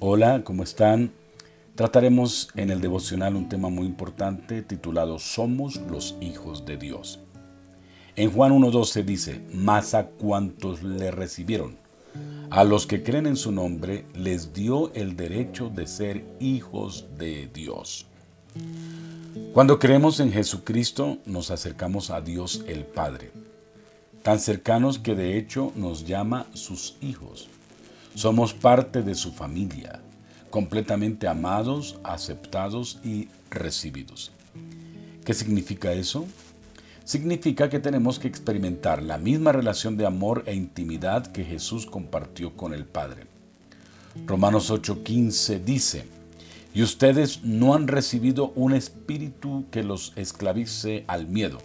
Hola, ¿cómo están? Trataremos en el devocional un tema muy importante titulado Somos los hijos de Dios. En Juan 1.12 dice, Mas a cuantos le recibieron, a los que creen en su nombre, les dio el derecho de ser hijos de Dios. Cuando creemos en Jesucristo, nos acercamos a Dios el Padre, tan cercanos que de hecho nos llama sus hijos. Somos parte de su familia, completamente amados, aceptados y recibidos. ¿Qué significa eso? Significa que tenemos que experimentar la misma relación de amor e intimidad que Jesús compartió con el Padre. Romanos 8:15 dice, y ustedes no han recibido un espíritu que los esclavice al miedo.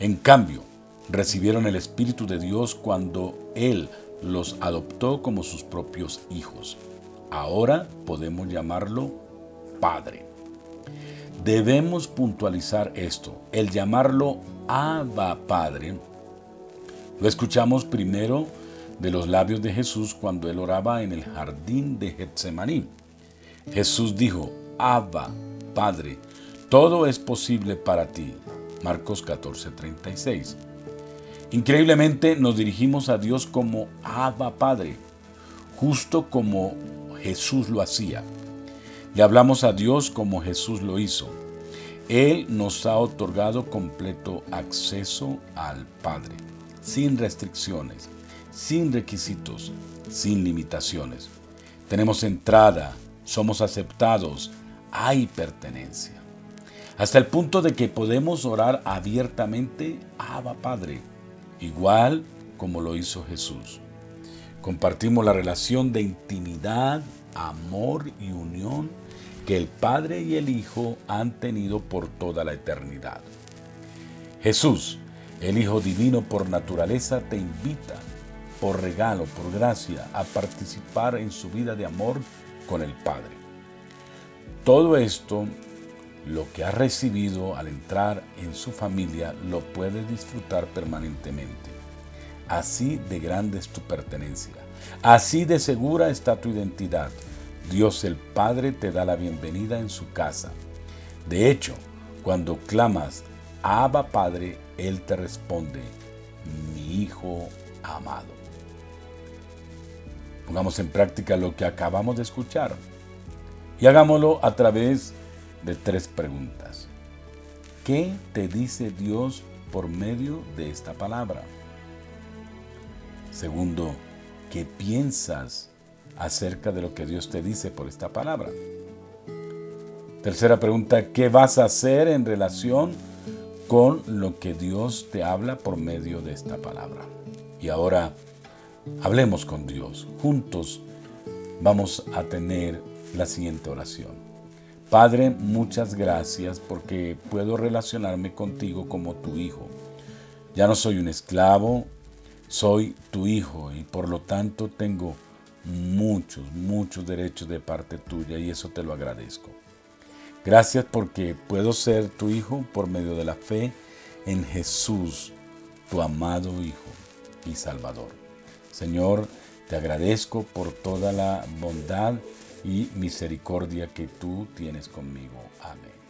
En cambio, recibieron el Espíritu de Dios cuando Él los adoptó como sus propios hijos. Ahora podemos llamarlo Padre. Debemos puntualizar esto. El llamarlo Abba Padre lo escuchamos primero de los labios de Jesús cuando él oraba en el jardín de Getsemaní. Jesús dijo, Abba, Padre, todo es posible para ti. Marcos 14:36. Increíblemente nos dirigimos a Dios como Abba Padre, justo como Jesús lo hacía. Le hablamos a Dios como Jesús lo hizo. Él nos ha otorgado completo acceso al Padre, sin restricciones, sin requisitos, sin limitaciones. Tenemos entrada, somos aceptados, hay pertenencia. Hasta el punto de que podemos orar abiertamente, Abba Padre igual como lo hizo Jesús. Compartimos la relación de intimidad, amor y unión que el Padre y el Hijo han tenido por toda la eternidad. Jesús, el Hijo Divino por naturaleza, te invita, por regalo, por gracia, a participar en su vida de amor con el Padre. Todo esto lo que has recibido al entrar en su familia lo puedes disfrutar permanentemente. Así de grande es tu pertenencia. Así de segura está tu identidad. Dios el Padre te da la bienvenida en su casa. De hecho, cuando clamas, Abba Padre, Él te responde, mi Hijo amado. Pongamos en práctica lo que acabamos de escuchar y hagámoslo a través de tres preguntas. ¿Qué te dice Dios por medio de esta palabra? Segundo, ¿qué piensas acerca de lo que Dios te dice por esta palabra? Tercera pregunta, ¿qué vas a hacer en relación con lo que Dios te habla por medio de esta palabra? Y ahora, hablemos con Dios. Juntos vamos a tener la siguiente oración. Padre, muchas gracias porque puedo relacionarme contigo como tu hijo. Ya no soy un esclavo, soy tu hijo y por lo tanto tengo muchos, muchos derechos de parte tuya y eso te lo agradezco. Gracias porque puedo ser tu hijo por medio de la fe en Jesús, tu amado Hijo y Salvador. Señor, te agradezco por toda la bondad y misericordia que tú tienes conmigo. Amén.